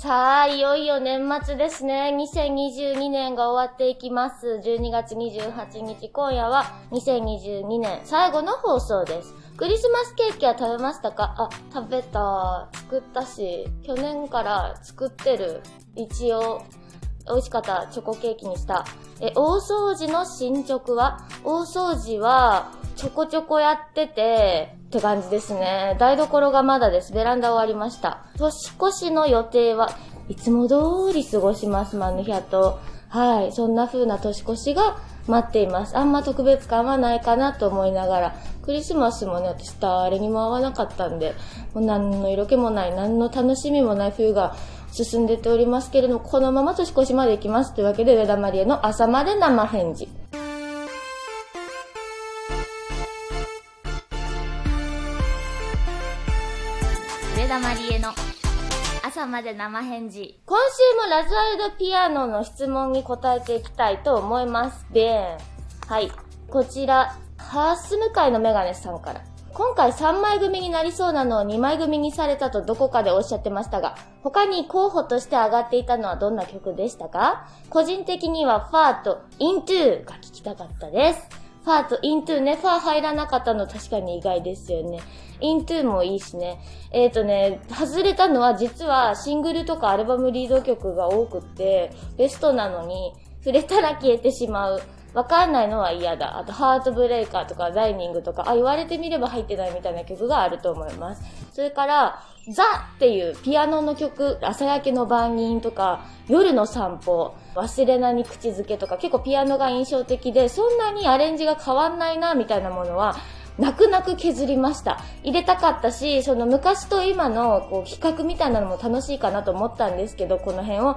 さあ、いよいよ年末ですね。2022年が終わっていきます。12月28日、今夜は2022年最後の放送です。クリスマスケーキは食べましたか？あ、食べた。作ったし、去年から作ってる。一応、美味しかったチョコケーキにした。え、大掃除の進捗は？大掃除は、ちょこちょこやってて、って感じですね。台所がまだです。ベランダ終わりました。年越しの予定はいつも通り過ごします、マヌヒャと。はい。そんな風な年越しが待っています。あんま特別感はないかなと思いながら。クリスマスもね、私誰にも会わなかったんで、もう何の色気もない、何の楽しみもない冬が進んでておりますけれども、このまま年越しまで行きます。というわけで、上田マリエの朝まで生返事。朝まで生返事。今週もラズワルドピアノの質問に答えていきたいと思います。で。はい。こちら、ハース向かいのメガネさんから。今回3枚組になりそうなのを2枚組にされたとどこかでおっしゃってましたが、他に候補として上がっていたのはどんな曲でしたか？個人的にはファーとイントゥーが聞きたかったです。ファーとイントゥーね、ファー入らなかったの確かに意外ですよね。イントゥーもいいしね。えっ、ー、とね、外れたのは実はシングルとかアルバムリード曲が多くって、ベストなのに触れたら消えてしまう。わかんないのは嫌だ。あと、ハートブレイカーとか、ダイニングとか、あ、言われてみれば入ってないみたいな曲があると思います。それから、ザっていうピアノの曲、朝焼けの番人とか、夜の散歩、忘れなに口づけとか、結構ピアノが印象的で、そんなにアレンジが変わんないな、みたいなものは、泣く泣く削りました。入れたかったし、その昔と今のこう比較みたいなのも楽しいかなと思ったんですけど、この辺を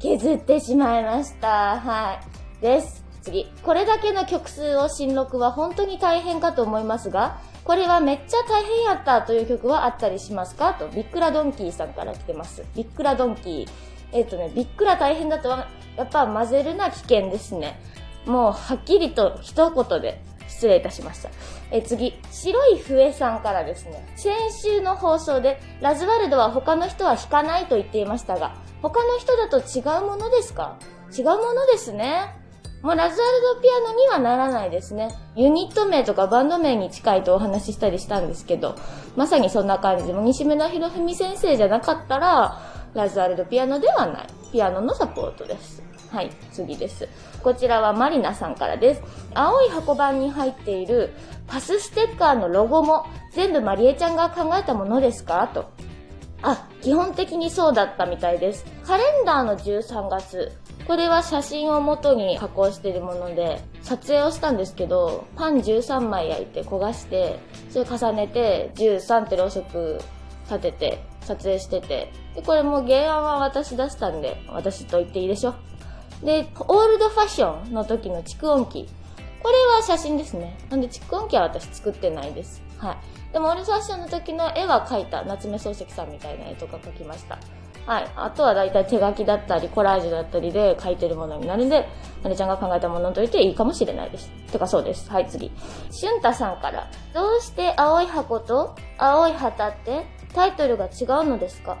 削ってしまいました。はい。です。次。これだけの曲数を新録は本当に大変かと思いますが、これはめっちゃ大変やったという曲はあったりしますか？と、ビックラドンキーさんから来てます。ビックラドンキー。えっ、ー、とね、ビックラ大変だとは、やっぱ混ぜるな危険ですね。もう、はっきりと一言で失礼いたしました。え、次、白い笛さんからですね。先週の放送で、ラズワルドは他の人は弾かないと言っていましたが、他の人だと違うものですか？違うものですね。もうラズワルドピアノにはならないですね。ユニット名とかバンド名に近いとお話ししたりしたんですけど、まさにそんな感じで、も西村博文先生じゃなかったら、ラズワルドピアノではない。ピアノのサポートです。はい、次です。こちらはマリナさんからです。青い箱版に入っているパスステッカーのロゴも全部マリエちゃんが考えたものですか？と。あ、基本的にそうだったみたいです。カレンダーの13月。これは写真を元に加工しているもので、撮影をしたんですけど、パン13枚焼いて焦がして、それ重ねて13ってろうそく立てて撮影してて、で、これも原案は私出したんで、私と言っていいでしょ。で、オールドファッションの時の蓄音機。これは写真ですね。なんで蓄音機は私作ってないです。はい。でもオールドファッションの時の絵は描いた。夏目漱石さんみたいな絵とか描きました。はい。あとは大体手書きだったり、コラージュだったりで描いてるものになるんで、なるちゃんが考えたものと言っていいかもしれないです。てかそうです。はい、次。しゅんたさんから。どうして青い箱と青い旗ってタイトルが違うのですか？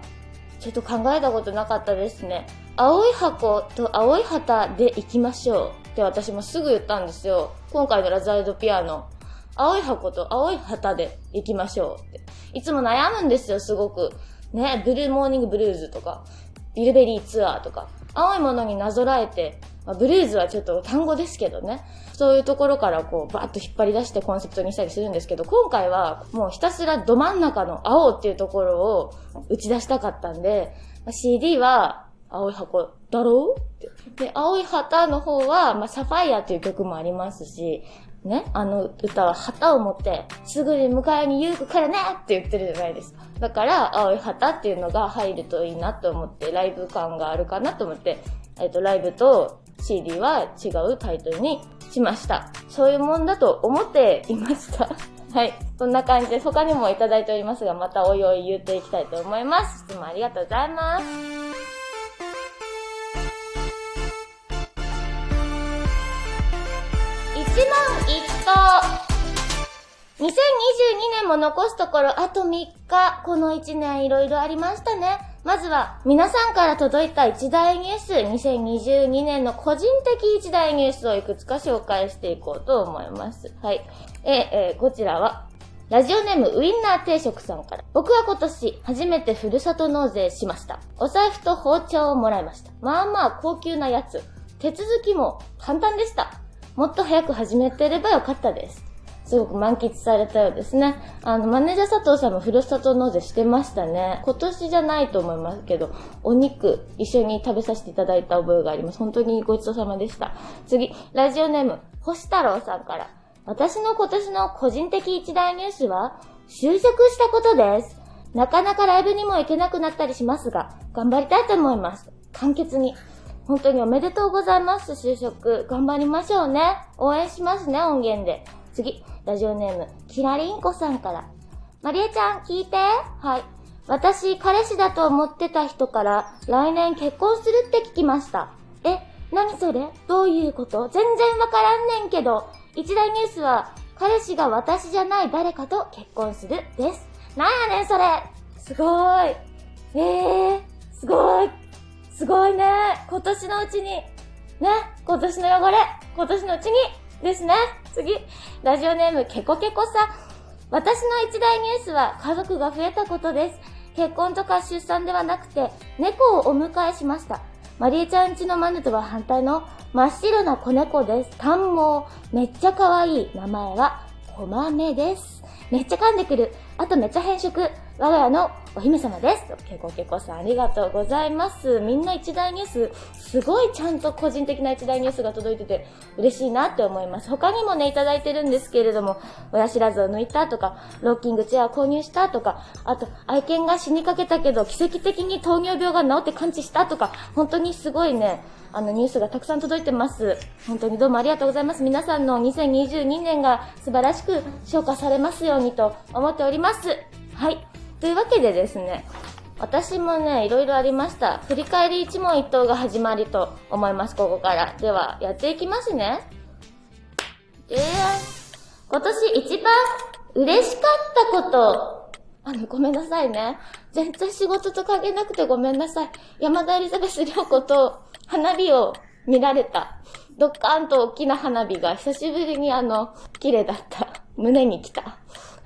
ちょっと考えたことなかったですね。青い箱と青い旗で行きましょうって私もすぐ言ったんですよ。今回のラザルドピアノ。青い箱と青い旗で行きましょうって。いつも悩むんですよ、すごく。ね、ブルーモーニングブルーズとか、ビルベリーツアーとか、青いものになぞらえて、まあ、ブルーズはちょっと単語ですけどね。そういうところからこう、バーッと引っ張り出してコンセプトにしたりするんですけど、今回はもうひたすらど真ん中の青っていうところを打ち出したかったんで、まあ、CD は青い箱だろ？うって。で、青い旗の方は、まあ、サファイアっていう曲もありますし、ね、あの歌は旗を持って、すぐに迎えに行くからねって言ってるじゃないですか。だから、青い旗っていうのが入るといいなと思って、ライブ感があるかなと思って、えっと、ライブと CD は違うタイトルにしました。そういうもんだと思っていました。はい。そんな感じで、他にもいただいておりますが、またおいおい言っていきたいと思います。質問ありがとうございます。問一答2022年も残すところあと3日。この1年いろいろありましたね。まずは、皆さんから届いた一大ニュース、2022年の個人的一大ニュースをいくつか紹介していこうと思います。はい。え、え、こちらは、ラジオネームウインナー定食さんから。僕は今年初めてふるさと納税しました。お財布と包丁をもらいました。まあまあ高級なやつ。手続きも簡単でした。もっと早く始めてればよかったです。すごく満喫されたようですね。あの、マネージャー佐藤さんもふるさと納税してましたね。今年じゃないと思いますけど、お肉一緒に食べさせていただいた覚えがあります。本当にごちそうさまでした。次、ラジオネーム、星太郎さんから。私の今年の個人的一大ニュースは、就職したことです。なかなかライブにも行けなくなったりしますが、頑張りたいと思います。簡潔に。本当におめでとうございます、就職。頑張りましょうね。応援しますね、音源で。次、ラジオネーム、キラリンコさんから。マリエちゃん、聞いて。はい。私、彼氏だと思ってた人から、来年結婚するって聞きました。え、何それ？どういうこと？全然わからんねんけど。一大ニュースは、彼氏が私じゃない誰かと結婚するです。なんやねんそれすごーい。えー、すごい。すごいね。今年のうちに。ね。今年の汚れ。今年のうちに。ですね。次。ラジオネーム、ケコケコさん。私の一大ニュースは家族が増えたことです。結婚とか出産ではなくて、猫をお迎えしました。マリエちゃんちのマヌとは反対の真っ白な子猫です。短毛。めっちゃ可愛い。名前は、コマメです。めっちゃ噛んでくる。あとめっちゃ変色。我が家のお姫様です。けこけこさんありがとうございます。みんな一大ニュース、すごいちゃんと個人的な一大ニュースが届いてて嬉しいなって思います。他にもね、いただいてるんですけれども、親知らずを抜いたとか、ロッキングチェアを購入したとか、あと、愛犬が死にかけたけど、奇跡的に糖尿病が治って完治したとか、本当にすごいね、あのニュースがたくさん届いてます。本当にどうもありがとうございます。皆さんの2022年が素晴らしく消化されますようにと思っております。はい。というわけでですね、私もね、いろいろありました。振り返り一問一答が始まりと思います、ここから。では、やっていきますね。えー、今年一番嬉しかったこと。あの、ごめんなさいね。全然仕事と関係なくてごめんなさい。山田エリザベス良子と花火を見られた。ドッカーンと大きな花火が久しぶりにあの、綺麗だった。胸に来た。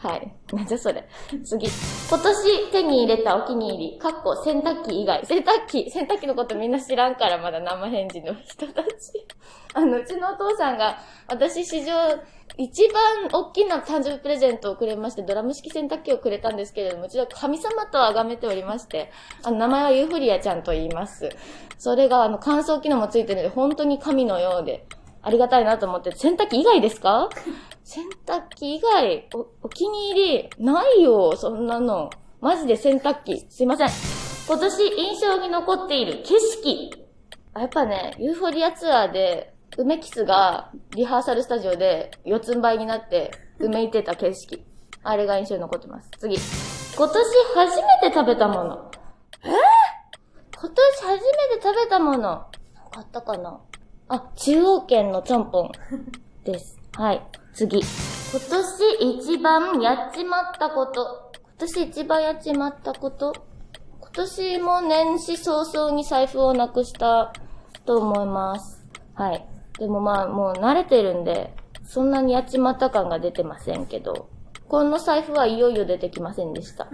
はい。なんじゃそれ。次。今年手に入れたお気に入り。かっこ洗濯機以外。洗濯機、洗濯機のことみんな知らんからまだ生返事の人たち。あの、うちのお父さんが、私史上一番大きな誕生日プレゼントをくれまして、ドラム式洗濯機をくれたんですけれども、うちは神様と崇めておりまして、あの、名前はユーフリアちゃんと言います。それが、あの、乾燥機能もついてるので、本当に神のようで、ありがたいなと思って、洗濯機以外ですか？洗濯機以外、お、お気に入り、ないよ、そんなの。マジで洗濯機。すいません。今年印象に残っている景色。やっぱね、ユーフォリアツアーで、梅キスがリハーサルスタジオで四つん這いになって埋めいてた景色。あれが印象に残ってます。次。今年初めて食べたもの。えー、今年初めて食べたもの。買ったかな？あ、中央圏のちゃんぽんです。はい。次。今年一番やっちまったこと。今年一番やっちまったこと今年も年始早々に財布をなくしたと思います。はい。でもまあ、もう慣れてるんで、そんなにやっちまった感が出てませんけど、この財布はいよいよ出てきませんでした。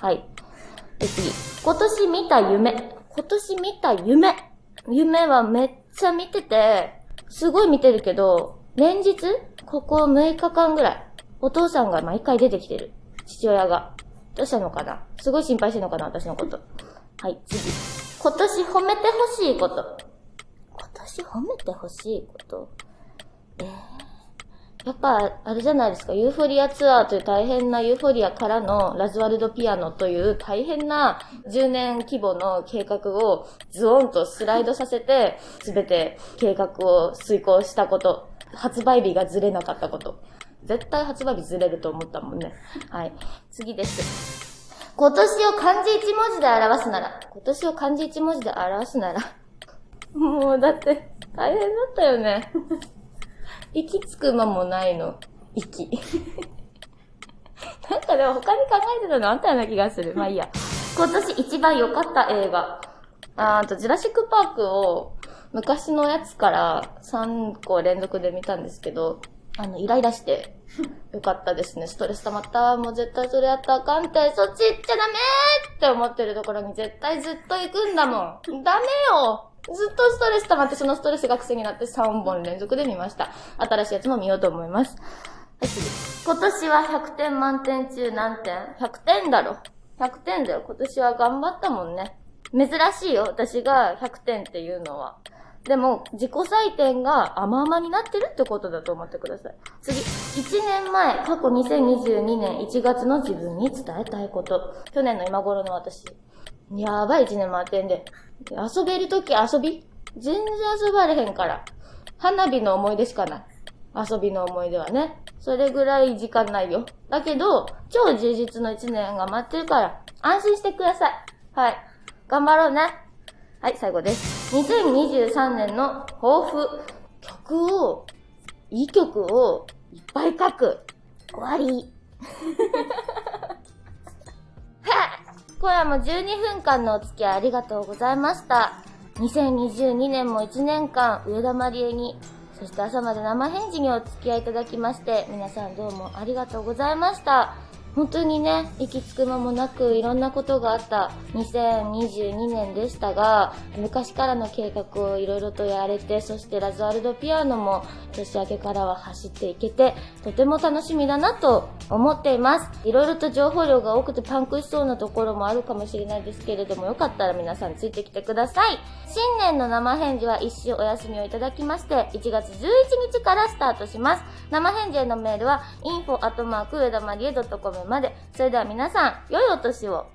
はい。で、次。今年見た夢。今年見た夢。夢はめっちゃ見てて、すごい見てるけど、連日ここ6日間ぐらい、お父さんが毎回出てきてる。父親が。どうしたのかな？すごい心配してるのかな？私のこと。はい、次。今年褒めてほしいこと。今年褒めてほしいこと？えー、やっぱ、あれじゃないですか、ユーフォリアツアーという大変なユーフォリアからのラズワルドピアノという大変な10年規模の計画をズオンとスライドさせて、すべて計画を遂行したこと。発売日がずれなかったこと。絶対発売日ずれると思ったもんね。はい。次です。今年を漢字一文字で表すなら、今年を漢字一文字で表すなら、もうだって大変だったよね。息つく間もないの。息。なんかでも他に考えてたのあったような気がする。まあいいや。今年一番良かった映画。あーと、ジュラシックパークを昔のやつから3個連続で見たんですけど、あの、イライラして、よかったですね。ストレス溜まった。もう絶対それやったらあかんって、そっち行っちゃダメーって思ってるところに絶対ずっと行くんだもん。ダメよずっとストレス溜まって、そのストレスが癖になって3本連続で見ました。新しいやつも見ようと思います。はい、次。今年は100点満点中何点 ?100 点だろ。100点だよ。今年は頑張ったもんね。珍しいよ。私が100点っていうのは。でも、自己採点が甘々になってるってことだと思ってください。次。1年前、過去2022年1月の自分に伝えたいこと。去年の今頃の私。やばい1年回ってんで。遊べるとき遊び？全然遊ばれへんから。花火の思い出しかない。遊びの思い出はね。それぐらい時間ないよ。だけど、超充実の1年が待ってるから、安心してください。はい。頑張ろうね。はい、最後です。2023年の抱負。曲を、いい曲をいっぱい書く。終わり。は っ今夜も12分間のお付き合いありがとうございました。2022年も1年間、上田まりえに、そして朝まで生返事にお付き合いいただきまして、皆さんどうもありがとうございました。本当にね、息つく間もなくいろんなことがあった2022年でしたが、昔からの計画をいろいろとやれて、そしてラズワルドピアノも年明けからは走っていけて、とても楽しみだなと思っています。いろいろと情報量が多くてパンクしそうなところもあるかもしれないですけれども、よかったら皆さんついてきてください。新年の生返事は一周お休みをいただきまして、1月11日からスタートします。生返事へのメールは、info@ 上田まりえ .com まで。それでは皆さん、良いお年を。